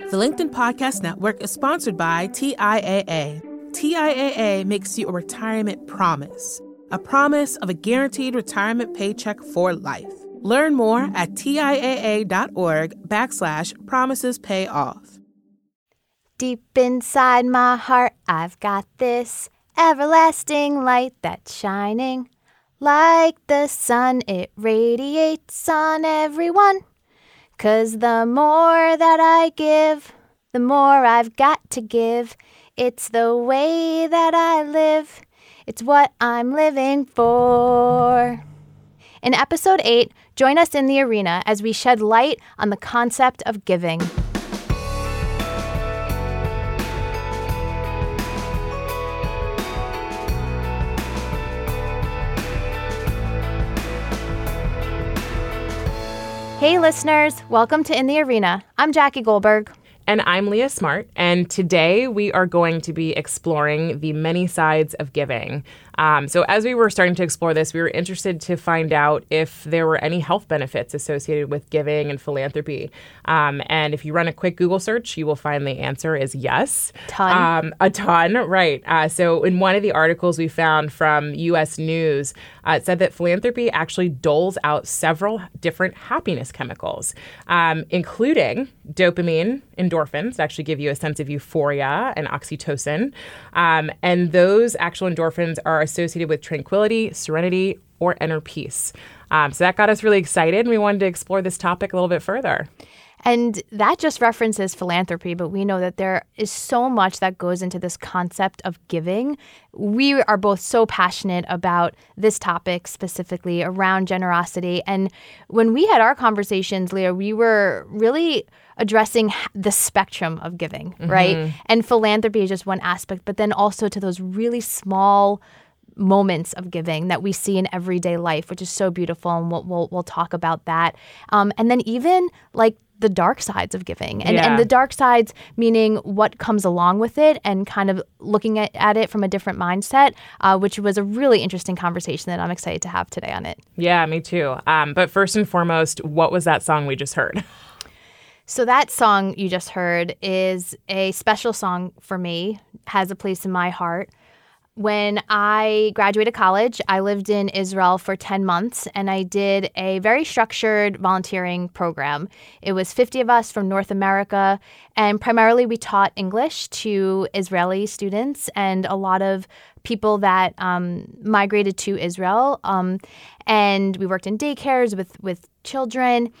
The LinkedIn Podcast Network is sponsored by TIAA. TIAA makes you a retirement promise, a promise of a guaranteed retirement paycheck for life. Learn more at TIAA.org backslash promises pay off. Deep inside my heart, I've got this everlasting light that's shining. Like the sun, it radiates on everyone. Cause the more that I give, the more I've got to give. It's the way that I live, it's what I'm living for. In episode 8, join us in the arena as we shed light on the concept of giving. Hey, listeners, welcome to In the Arena. I'm Jackie Goldberg. And I'm Leah Smart, and today we are going to be exploring the many sides of giving. Um, so, as we were starting to explore this, we were interested to find out if there were any health benefits associated with giving and philanthropy. Um, and if you run a quick Google search, you will find the answer is yes. Ton. Um, a ton, right. Uh, so, in one of the articles we found from US News, uh, it said that philanthropy actually doles out several different happiness chemicals, um, including dopamine, endorphins, that actually give you a sense of euphoria, and oxytocin. Um, and those actual endorphins are associated with tranquility, serenity, or inner peace. Um, so that got us really excited, and we wanted to explore this topic a little bit further. And that just references philanthropy, but we know that there is so much that goes into this concept of giving. We are both so passionate about this topic specifically around generosity. And when we had our conversations, Leah, we were really addressing the spectrum of giving, mm-hmm. right? And philanthropy is just one aspect, but then also to those really small moments of giving that we see in everyday life, which is so beautiful, and we'll we'll, we'll talk about that. Um, and then even like the dark sides of giving, and Yeah. and the dark sides meaning what comes along with it, and kind of looking at, at it from a different mindset, uh, which was a really interesting conversation that I'm excited to have today on it. Yeah, me too. Um, but first and foremost, what was that song we just heard? So that song you just heard is a special song for me, has a place in my heart. When I graduated college, I lived in Israel for 10 months and I did a very structured volunteering program. It was 50 of us from North America, and primarily we taught English to Israeli students and a lot of people that um, migrated to Israel. Um, and we worked in daycares with, with children.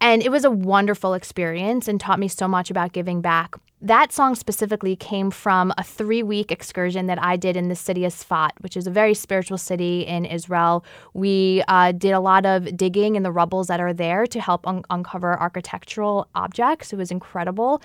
And it was a wonderful experience and taught me so much about giving back. That song specifically came from a three week excursion that I did in the city of Sfat, which is a very spiritual city in Israel. We uh, did a lot of digging in the rubbles that are there to help un- uncover architectural objects. It was incredible.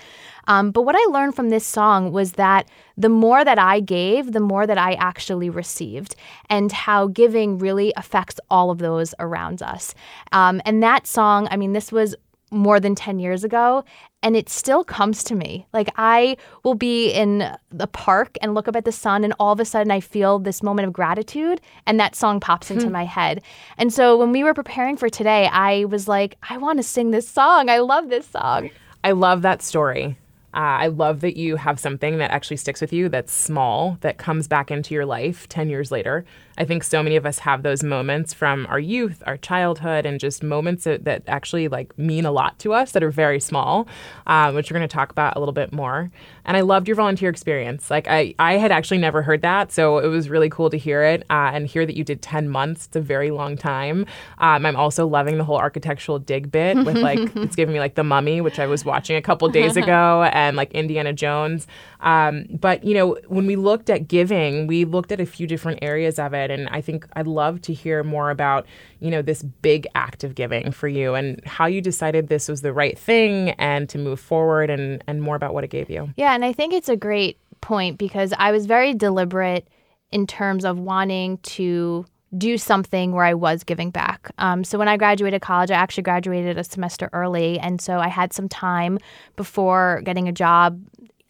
Um, but what I learned from this song was that the more that I gave, the more that I actually received, and how giving really affects all of those around us. Um, and that song, I mean, this was more than 10 years ago and it still comes to me. Like i will be in the park and look up at the sun and all of a sudden i feel this moment of gratitude and that song pops into my head. And so when we were preparing for today i was like i want to sing this song. I love this song. I love that story. Uh, I love that you have something that actually sticks with you that's small, that comes back into your life 10 years later. I think so many of us have those moments from our youth, our childhood, and just moments that, that actually like mean a lot to us that are very small, uh, which we're going to talk about a little bit more. And I loved your volunteer experience. Like I, I had actually never heard that, so it was really cool to hear it uh, and hear that you did 10 months. It's a very long time. Um, I'm also loving the whole architectural dig bit with like it's giving me like the Mummy, which I was watching a couple days ago, and like Indiana Jones. Um, but you know, when we looked at giving, we looked at a few different areas of it, and I think I'd love to hear more about you know this big act of giving for you and how you decided this was the right thing and to move forward, and and more about what it gave you. Yeah, and I think it's a great point because I was very deliberate in terms of wanting to do something where I was giving back. Um, so when I graduated college, I actually graduated a semester early, and so I had some time before getting a job.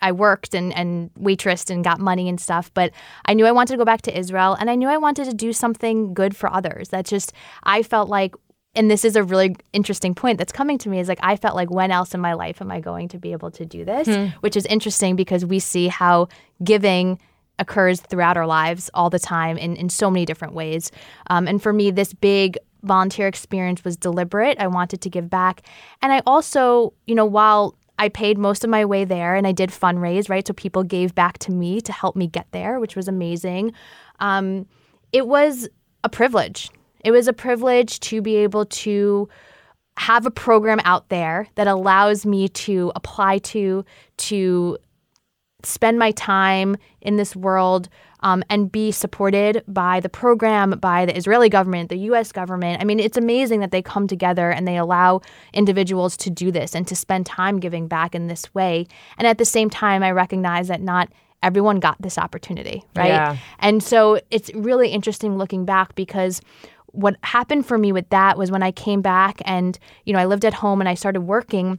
I worked and, and waitressed and got money and stuff, but I knew I wanted to go back to Israel and I knew I wanted to do something good for others. That just, I felt like and this is a really interesting point that's coming to me is like I felt like when else in my life am I going to be able to do this? Which is interesting because we see how giving occurs throughout our lives all the time in, in so many different ways. Um, and for me, this big volunteer experience was deliberate. I wanted to give back. And I also, you know, while I paid most of my way there and I did fundraise, right? So people gave back to me to help me get there, which was amazing. Um, it was a privilege. It was a privilege to be able to have a program out there that allows me to apply to, to spend my time in this world um, and be supported by the program, by the Israeli government, the US government. I mean, it's amazing that they come together and they allow individuals to do this and to spend time giving back in this way. And at the same time, I recognize that not everyone got this opportunity, right? Yeah. And so it's really interesting looking back because what happened for me with that was when I came back and, you know, I lived at home and I started working.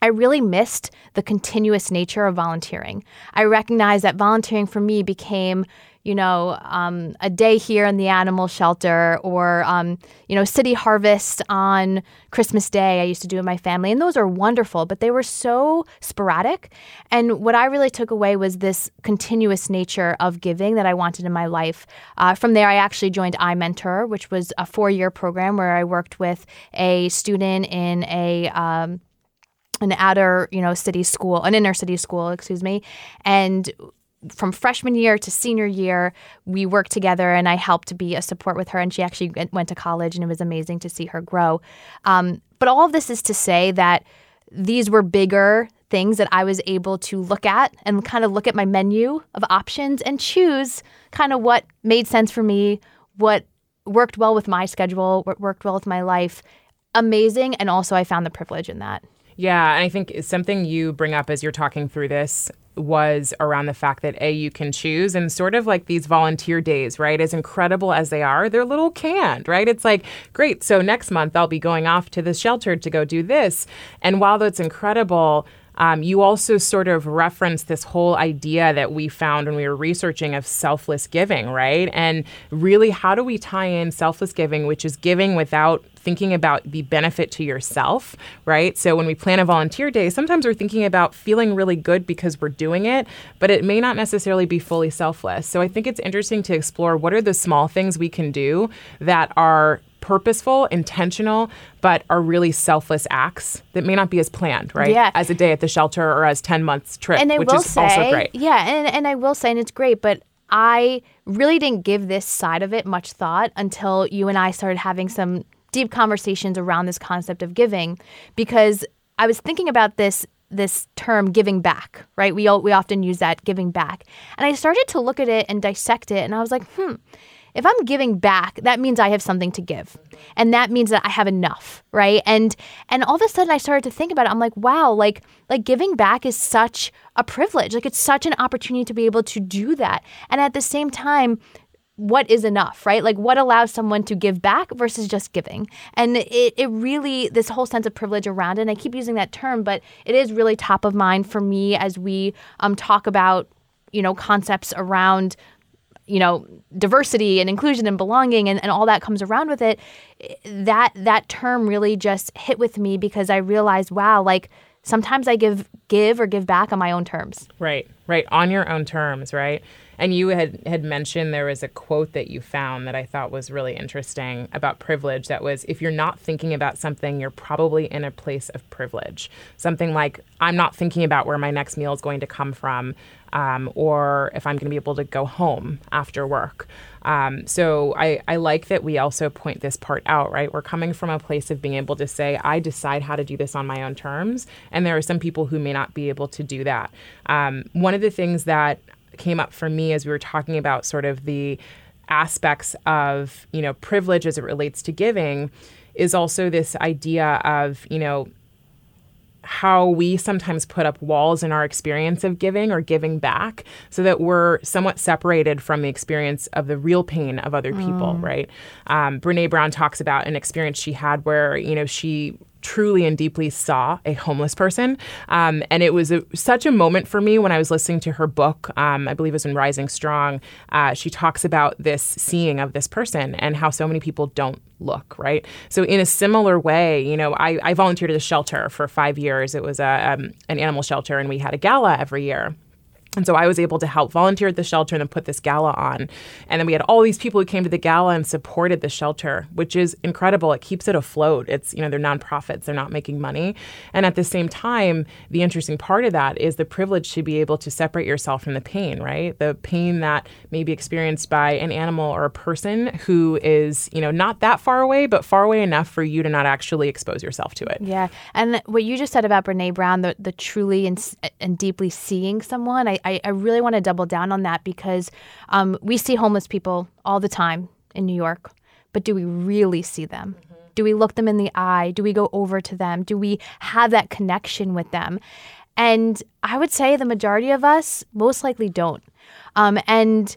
I really missed the continuous nature of volunteering. I recognized that volunteering for me became, you know, um, a day here in the animal shelter or, um, you know, city harvest on Christmas Day. I used to do with my family, and those are wonderful, but they were so sporadic. And what I really took away was this continuous nature of giving that I wanted in my life. Uh, from there, I actually joined iMentor, which was a four-year program where I worked with a student in a um, an outer, you know, city school, an inner city school, excuse me. And from freshman year to senior year, we worked together and I helped to be a support with her. And she actually went to college and it was amazing to see her grow. Um, but all of this is to say that these were bigger things that I was able to look at and kind of look at my menu of options and choose kind of what made sense for me, what worked well with my schedule, what worked well with my life. Amazing. And also, I found the privilege in that. Yeah, and I think something you bring up as you're talking through this was around the fact that a you can choose and sort of like these volunteer days right? As incredible as they are they're a little canned right? It's like great so next month i'll be going off to the shelter to go do this. And while that's incredible um, you also sort of reference this whole idea that we found when we were researching of selfless giving, right? And really, how do we tie in selfless giving, which is giving without thinking about the benefit to yourself, right? So when we plan a volunteer day, sometimes we're thinking about feeling really good because we're doing it, but it may not necessarily be fully selfless. So I think it's interesting to explore what are the small things we can do that are purposeful, intentional, but are really selfless acts that may not be as planned, right? Yeah. As a day at the shelter or as 10 months trip, and I which will is say, also great. Yeah, and, and I will say, and it's great, but I really didn't give this side of it much thought until you and I started having some deep conversations around this concept of giving because I was thinking about this this term giving back, right? We all, we often use that giving back. And I started to look at it and dissect it and I was like, "Hmm, if I'm giving back, that means I have something to give. And that means that I have enough, right? And and all of a sudden I started to think about it. I'm like, wow, like like giving back is such a privilege. Like it's such an opportunity to be able to do that. And at the same time, what is enough, right? Like what allows someone to give back versus just giving. And it, it really, this whole sense of privilege around it, and I keep using that term, but it is really top of mind for me as we um, talk about, you know, concepts around you know diversity and inclusion and belonging and, and all that comes around with it that that term really just hit with me because i realized wow like sometimes i give give or give back on my own terms Right, right, on your own terms, right? And you had had mentioned there was a quote that you found that I thought was really interesting about privilege. That was, if you're not thinking about something, you're probably in a place of privilege. Something like, I'm not thinking about where my next meal is going to come from, um, or if I'm going to be able to go home after work. Um, so I, I like that we also point this part out, right? We're coming from a place of being able to say, I decide how to do this on my own terms. And there are some people who may not be able to do that. Um, one of the things that came up for me as we were talking about sort of the aspects of, you know, privilege as it relates to giving is also this idea of, you know, how we sometimes put up walls in our experience of giving or giving back so that we're somewhat separated from the experience of the real pain of other people, right? Um, Brene Brown talks about an experience she had where, you know, she truly and deeply saw a homeless person. Um, and it was a, such a moment for me when I was listening to her book. Um, I believe it was in Rising Strong. Uh, she talks about this seeing of this person and how so many people don't look, right? So, in a similar way, you know, I, I volunteered at a shelter for five years. It was a, um, an animal shelter, and we had a gala every year. And so I was able to help volunteer at the shelter and then put this gala on. And then we had all these people who came to the gala and supported the shelter, which is incredible. It keeps it afloat. It's, you know, they're nonprofits, they're not making money. And at the same time, the interesting part of that is the privilege to be able to separate yourself from the pain, right? The pain that may be experienced by an animal or a person who is, you know, not that far away, but far away enough for you to not actually expose yourself to it. Yeah. And what you just said about Brene Brown, the, the truly and, and deeply seeing someone, I, I, I really want to double down on that because um, we see homeless people all the time in New York, but do we really see them? Mm-hmm. Do we look them in the eye? Do we go over to them? Do we have that connection with them? And I would say the majority of us most likely don't. Um, and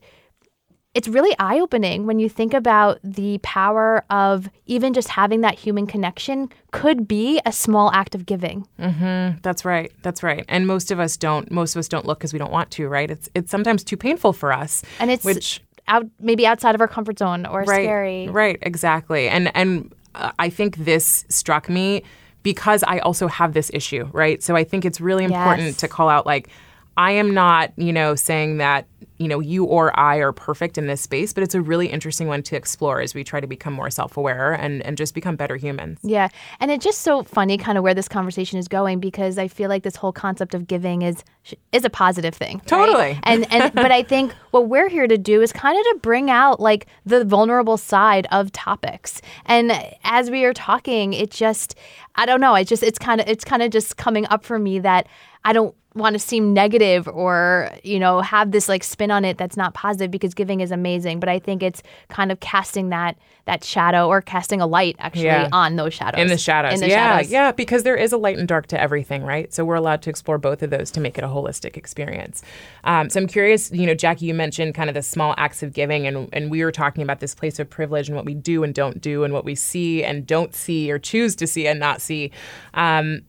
it's really eye opening when you think about the power of even just having that human connection could be a small act of giving. Mm-hmm. That's right. That's right. And most of us don't. Most of us don't look because we don't want to. Right. It's it's sometimes too painful for us. And it's which out maybe outside of our comfort zone or right, scary. Right. Exactly. And and uh, I think this struck me because I also have this issue. Right. So I think it's really important yes. to call out like. I am not, you know, saying that you know, you or I are perfect in this space, but it's a really interesting one to explore as we try to become more self aware and, and just become better humans. Yeah. And it's just so funny kind of where this conversation is going because I feel like this whole concept of giving is is a positive thing. Totally. Right? And and but I think what we're here to do is kind of to bring out like the vulnerable side of topics. And as we are talking, it just I don't know, I just it's kind of it's kind of just coming up for me that I don't want to seem negative or you know have this like spin on it that's not positive because giving is amazing but i think it's kind of casting that that shadow or casting a light actually yeah. on those shadows. In the shadows. In the yeah shadows. yeah because there is a light and dark to everything right? So we're allowed to explore both of those to make it a holistic experience. Um, so i'm curious you know jackie you mentioned kind of the small acts of giving and, and we were talking about this place of privilege and what we do and don't do and what we see and don't see or choose to see and not see. Um,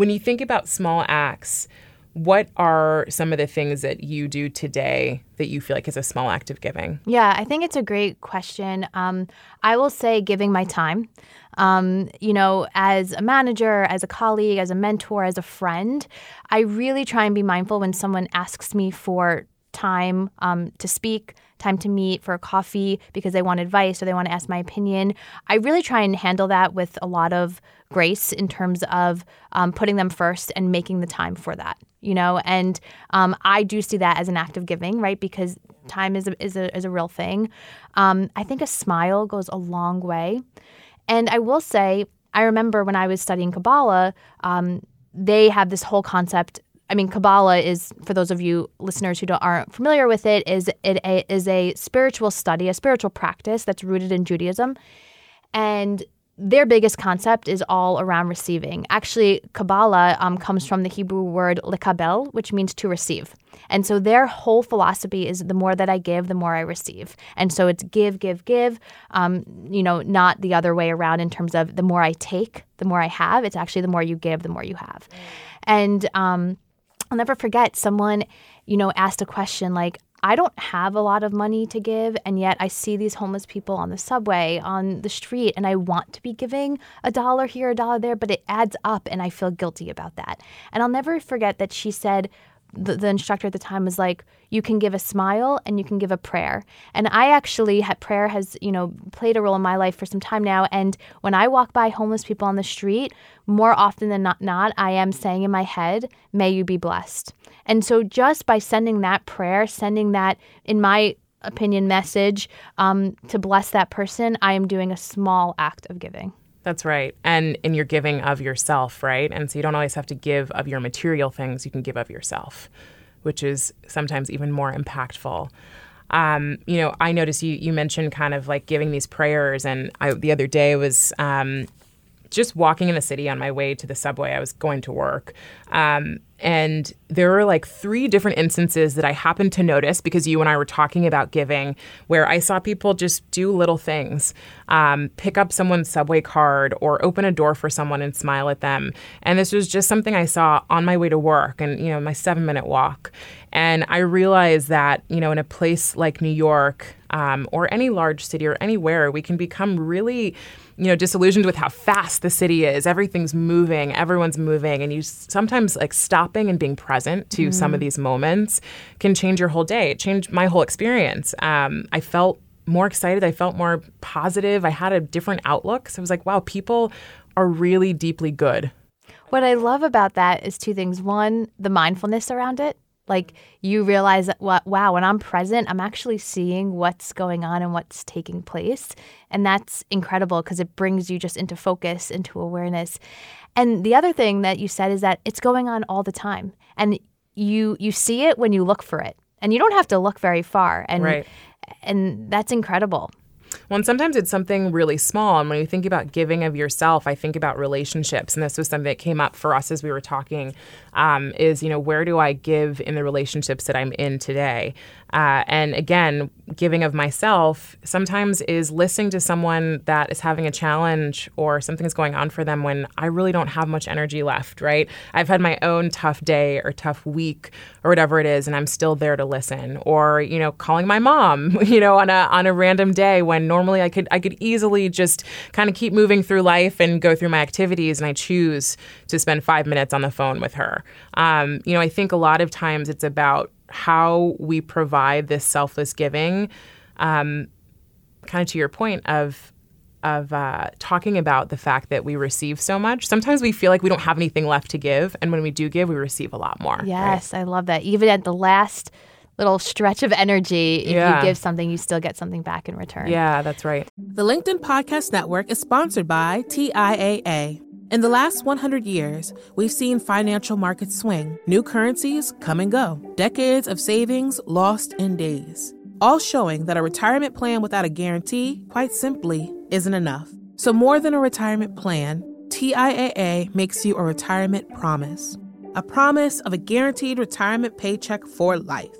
when you think about small acts, what are some of the things that you do today that you feel like is a small act of giving? Yeah, I think it's a great question. Um, I will say giving my time. Um, you know, as a manager, as a colleague, as a mentor, as a friend, I really try and be mindful when someone asks me for time um, to speak, time to meet for a coffee because they want advice or they want to ask my opinion. I really try and handle that with a lot of grace in terms of um, putting them first and making the time for that. You know, and um, I do see that as an act of giving, right? Because time is a, is a, is a real thing. Um, I think a smile goes a long way. And I will say, I remember when I was studying Kabbalah, um, they have this whole concept I mean, Kabbalah is, for those of you listeners who aren't familiar with it, is it a, is a spiritual study, a spiritual practice that's rooted in Judaism, and their biggest concept is all around receiving. Actually, Kabbalah um, comes from the Hebrew word likabel, which means to receive. And so their whole philosophy is the more that I give, the more I receive. And so it's give, give, give, um, you know, not the other way around in terms of the more I take, the more I have. It's actually the more you give, the more you have. And, um, I'll never forget someone, you know, asked a question like, I don't have a lot of money to give, and yet I see these homeless people on the subway, on the street, and I want to be giving a dollar here, a dollar there, but it adds up, and I feel guilty about that. And I'll never forget that she said, the, the, instructor at the time was like, you can give a smile and you can give a prayer. And I actually had prayer has, you know, played a role in my life for some time now. And when I walk by homeless people on the street, more often than not, not I am saying in my head, may you be blessed. And so just by sending that prayer, sending that, in my opinion, message um, to bless that person, I am doing a small act of giving. That's right. And in your giving of yourself, right? And so you don't always have to give of your material things, you can give of yourself, which is sometimes even more impactful. Um, you know, I noticed you you mentioned kind of like giving these prayers, and I, the other day was um, just walking in the city on my way to the subway. I was going to work. Um, and there were like three different instances that I happened to notice because you and I were talking about giving, where I saw people just do little things, um, pick up someone's subway card or open a door for someone and smile at them. And this was just something I saw on my way to work and, you know, my seven minute walk. And I realized that, you know, in a place like New York um, or any large city or anywhere, we can become really you know disillusioned with how fast the city is. Everything's moving everyone's moving and you sometimes like stopping and being present to mm. some of these moments can change your whole day. It changed my whole experience. Um, i felt more excited i felt more positive i had a different outlook. So i was like wow people are really deeply good. What i love about that is two things. One the mindfulness around it like you realize that what wow, when I'm present, I'm actually seeing what's going on and what's taking place. And that's incredible because it brings you just into focus, into awareness. And the other thing that you said is that it's going on all the time. And you you see it when you look for it. And you don't have to look very far. And right. and that's incredible. Well, and sometimes it's something really small. And when you think about giving of yourself, I think about relationships. And this was something that came up for us as we were talking um, is, you know, where do I give in the relationships that I'm in today? Uh, and again, giving of myself sometimes is listening to someone that is having a challenge or something's going on for them when I really don't have much energy left, right? I've had my own tough day or tough week or whatever it is, and I'm still there to listen. Or, you know, calling my mom, you know, on a on a random day when normally I could I could easily just kind of keep moving through life and go through my activities, and I choose to spend five minutes on the phone with her. Um, you know, I think a lot of times it's about how we provide this selfless giving, um, kind of to your point of of uh, talking about the fact that we receive so much. Sometimes we feel like we don't have anything left to give, and when we do give, we receive a lot more. Yes, right? I love that. Even at the last little stretch of energy, if yeah. you give something, you still get something back in return. Yeah, that's right. The LinkedIn Podcast Network is sponsored by TIAA. In the last 100 years, we've seen financial markets swing, new currencies come and go, decades of savings lost in days, all showing that a retirement plan without a guarantee, quite simply, isn't enough. So, more than a retirement plan, TIAA makes you a retirement promise. A promise of a guaranteed retirement paycheck for life.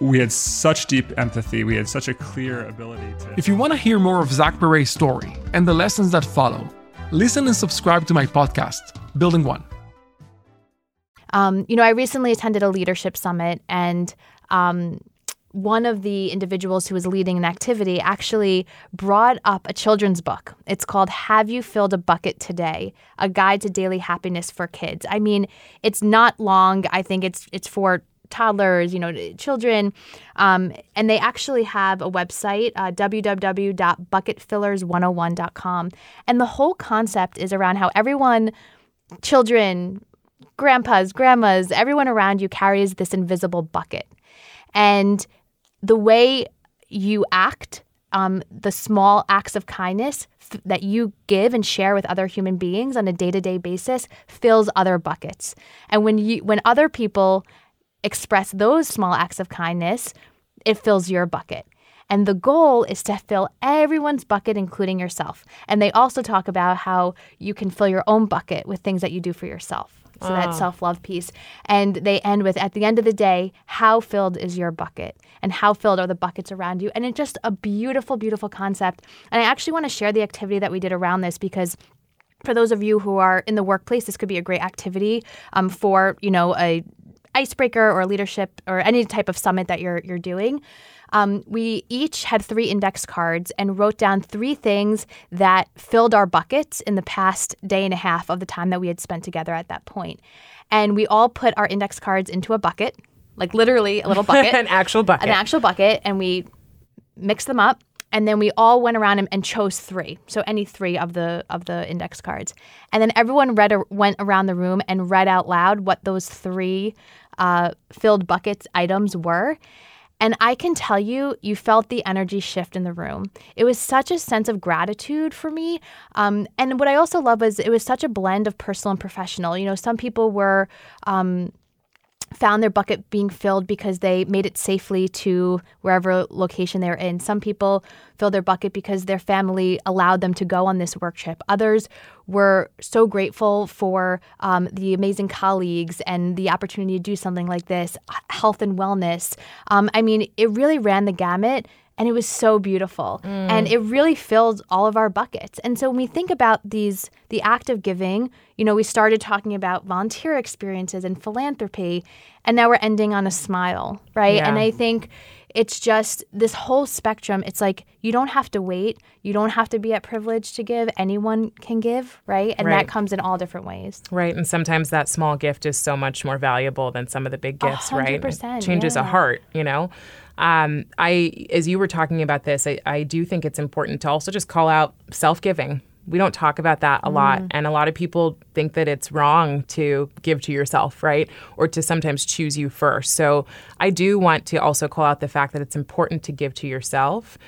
we had such deep empathy. We had such a clear ability to. If you want to hear more of Zach Perret's story and the lessons that follow, listen and subscribe to my podcast, Building One. Um, you know, I recently attended a leadership summit, and um, one of the individuals who was leading an activity actually brought up a children's book. It's called Have You Filled a Bucket Today? A Guide to Daily Happiness for Kids. I mean, it's not long. I think it's it's for toddlers, you know, children. Um, and they actually have a website, uh, www.bucketfillers101.com. And the whole concept is around how everyone, children, grandpas, grandmas, everyone around you carries this invisible bucket. And the way you act, um, the small acts of kindness f- that you give and share with other human beings on a day-to-day basis fills other buckets. And when you when other people express those small acts of kindness, it fills your bucket. And the goal is to fill everyone's bucket, including yourself. And they also talk about how you can fill your own bucket with things that you do for yourself. So oh. that ah. self love piece. And they end with at the end of the day, how filled is your bucket? And how filled are the buckets around you? And it's just a beautiful, beautiful concept. And I actually want to share the activity that we did around this because for those of you who are in the workplace, this could be a great activity um, for you know a icebreaker or leadership or any type of summit that you're you're doing. Um, we each had three index cards and wrote down three things that filled our buckets in the past day and a half of the time that we had spent together at that point. And we all put our index cards into a bucket, like literally a little bucket, An actual bucket. an actual bucket, and we mixed them up. And then we all went around and, and chose three, so any three of the of the index cards. And then everyone read a, went around the room and read out loud what those three uh, filled buckets items were. And I can tell you, you felt the energy shift in the room. It was such a sense of gratitude for me. Um, and what I also love was it was such a blend of personal and professional. You know, some people were. Um, found their bucket being filled because they made it safely to wherever location they're in. Some people filled their bucket because their family allowed them to go on this work trip. Others were so grateful for um, the amazing colleagues and the opportunity to do something like this, health and wellness. Um, I mean, it really ran the gamut and it was so beautiful. And mm. it really filled all of our buckets. And so when we think about these the act of giving you know we started talking about volunteer experiences and philanthropy and now we're ending on a smile right? Yeah. and i think it's just this whole spectrum it's like you don't have to wait you don't have to be at privilege to give anyone can give right and Right. that comes in all different ways Right. And sometimes that small gift is so much more valuable than some of the big gifts, right? It changes a heart, you know? Um, I, as you were talking about this, I, I do think it's important to also just call out self giving. We don't talk about that a lot. Mm. And a lot of people think that it's wrong to give to yourself, right? Or to sometimes choose you first. So I do want to also call out the fact that it's important to give to yourself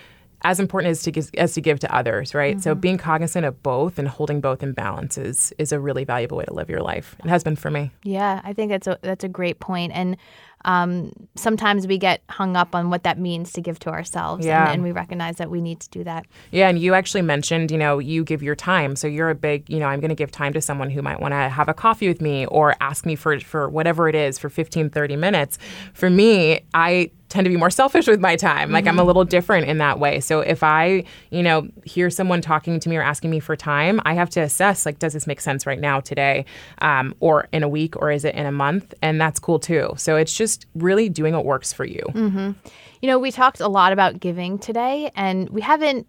as important as to give, as to give to others, right? So being cognizant of both and holding both in balance is is a really valuable way to live your life. It has been for me. Yeah, I think that's a that's a great point. And um, sometimes we get hung up on what that means to give to ourselves, Yeah. and, and we recognize that we need to do that. Yeah, and you actually mentioned, you know, you give your time. So you're a big, you know, I'm going to give time to someone who might want to have a coffee with me or ask me for for whatever it is for 15, 30 minutes. For me, I tend to be more selfish with my time. Like I'm a little different in that way. So if I, you know, hear someone talking to me or asking me for time, I have to assess like, does this make sense right now, today, um, or in a week, or is it in a month? And that's cool too. So it's just really doing what works for you. You know, we talked a lot about giving today, and we haven't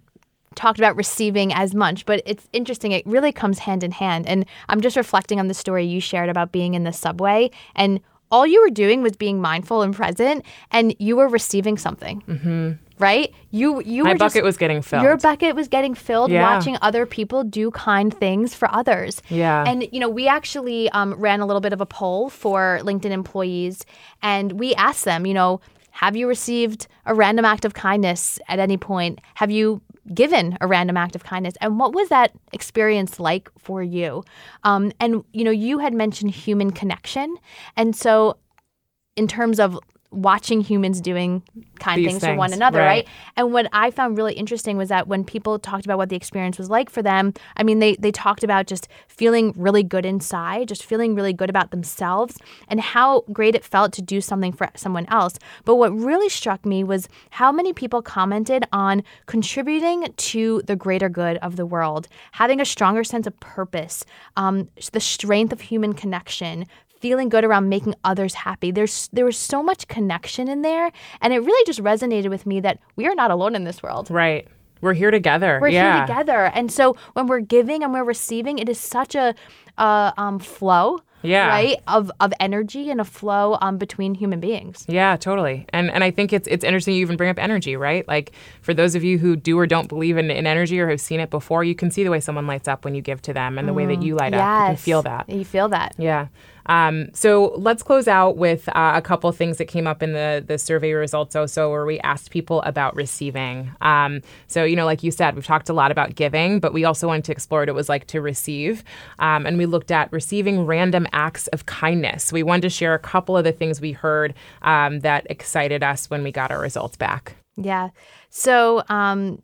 talked about receiving as much, but it's interesting. It really comes hand in hand. And I'm just reflecting on the story you shared about being in the subway and all you were doing was being mindful and present, and you were receiving something. Mm-hmm. Right? You you My were just- bucket was getting filled. Your bucket was getting filled Yeah. watching other people do kind things for others. Yeah. And you know, we actually um, ran a little bit of a poll for LinkedIn employees, and we asked them, you know, have you received a random act of kindness at any point? Have you given a random act of kindness? And what was that experience like for you? Um, and you know, you had mentioned human connection, and so in terms of watching humans doing kind These things, for one another, right. right? And what I found really interesting was that when people talked about what the experience was like for them, I mean, they they talked about just feeling really good inside, just feeling really good about themselves, and how great it felt to do something for someone else. But what really struck me was how many people commented on contributing to the greater good of the world, having a stronger sense of purpose, um, the strength of human connection, feeling good around making others happy. There's there was so much connection in there, and it really just resonated with me that we are not alone in this world. right. We're here together. We're yeah. here together, and so when we're giving and we're receiving, it is such a uh, um, flow, Yeah. right, of of energy and a flow um, between human beings. Yeah, totally. And and I think it's it's interesting you even bring up energy, right? Like for those of you who do or don't believe in, in energy or have seen it before, you can see the way someone lights up when you give to them and the way that you light up. You can feel that. You feel that. Yeah. Um, so let's close out with uh, a couple things that came up in the the survey results also, where we asked people about receiving. Um, so you know, like you said, we've talked a lot about giving, but we also wanted to explore what it was like to receive, um, and we looked at receiving random acts of kindness. We wanted to share a couple of the things we heard um, that excited us when we got our results back. Yeah. So um,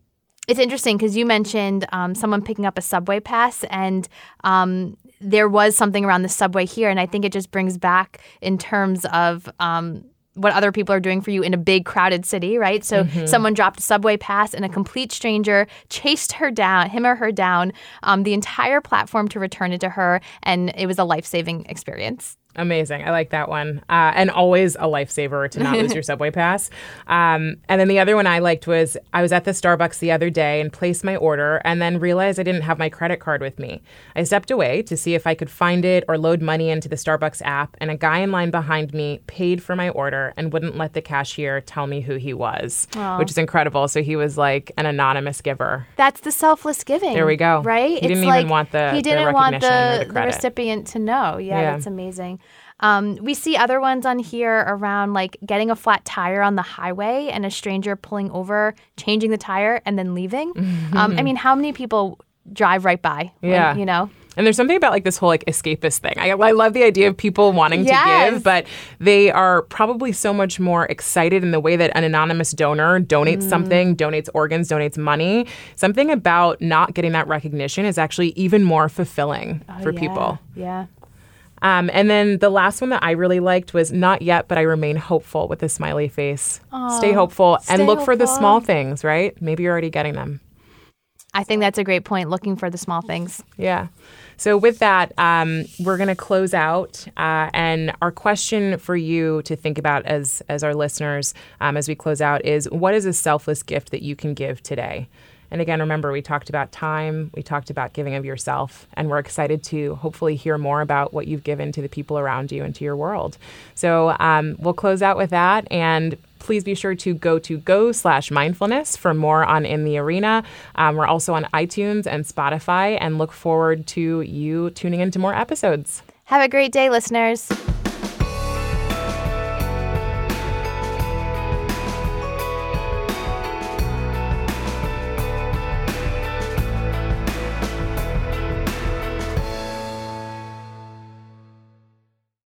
it's interesting because you mentioned um, someone picking up a subway pass, and um, there was something around the subway here, and I think it just brings back in terms of. Um, what other people are doing for you in a big crowded city, right? So Mm-hmm. someone dropped a subway pass and a complete stranger chased her down, him or her down, um, the entire platform to return it to her, and it was a life saving experience. Amazing. I like that one. Uh, and always a lifesaver to not lose your subway pass. Um, and then the other one I liked was I was at the Starbucks the other day and placed my order and then realized I didn't have my credit card with me. I stepped away to see if I could find it or load money into the Starbucks app, and a guy in line behind me paid for my order and wouldn't let the cashier tell me who he was, which is incredible. So he was like an anonymous giver. That's the selfless giving. There we go. Right? He didn't even want the- he didn't want recognition or the, the the, recipient to know. Yeah, Yeah. that's amazing. Um, we see other ones on here around like getting a flat tire on the highway and a stranger pulling over, changing the tire, and then leaving. Um, I mean, how many people drive right by? when, Yeah. you know. And there's something about like this whole like escapist thing. I, I love the idea of people wanting to give, but they are probably so much more excited in the way that an anonymous donor donates Mm. something, donates organs, donates money. Something about not getting that recognition is actually even more fulfilling for Oh, yeah. people. Yeah. Um, and then the last one that I really liked was not yet, but I remain hopeful with a smiley face. stay hopeful and stay look for the small things, right? Maybe you're already getting them. I think that's a great point. Looking for the small things. Yeah. So with that, um, we're going to close out, uh, and our question for you to think about as as our listeners um, as we close out is: What is a selfless gift that you can give today? And again, remember we talked about time, we talked about giving of yourself, and we're excited to hopefully hear more about what you've given to the people around you and to your world. So um, we'll close out with that, and please be sure to go to go slash mindfulness for more on in the arena um, we're also on itunes and spotify and look forward to you tuning into more episodes Have a great day, listeners.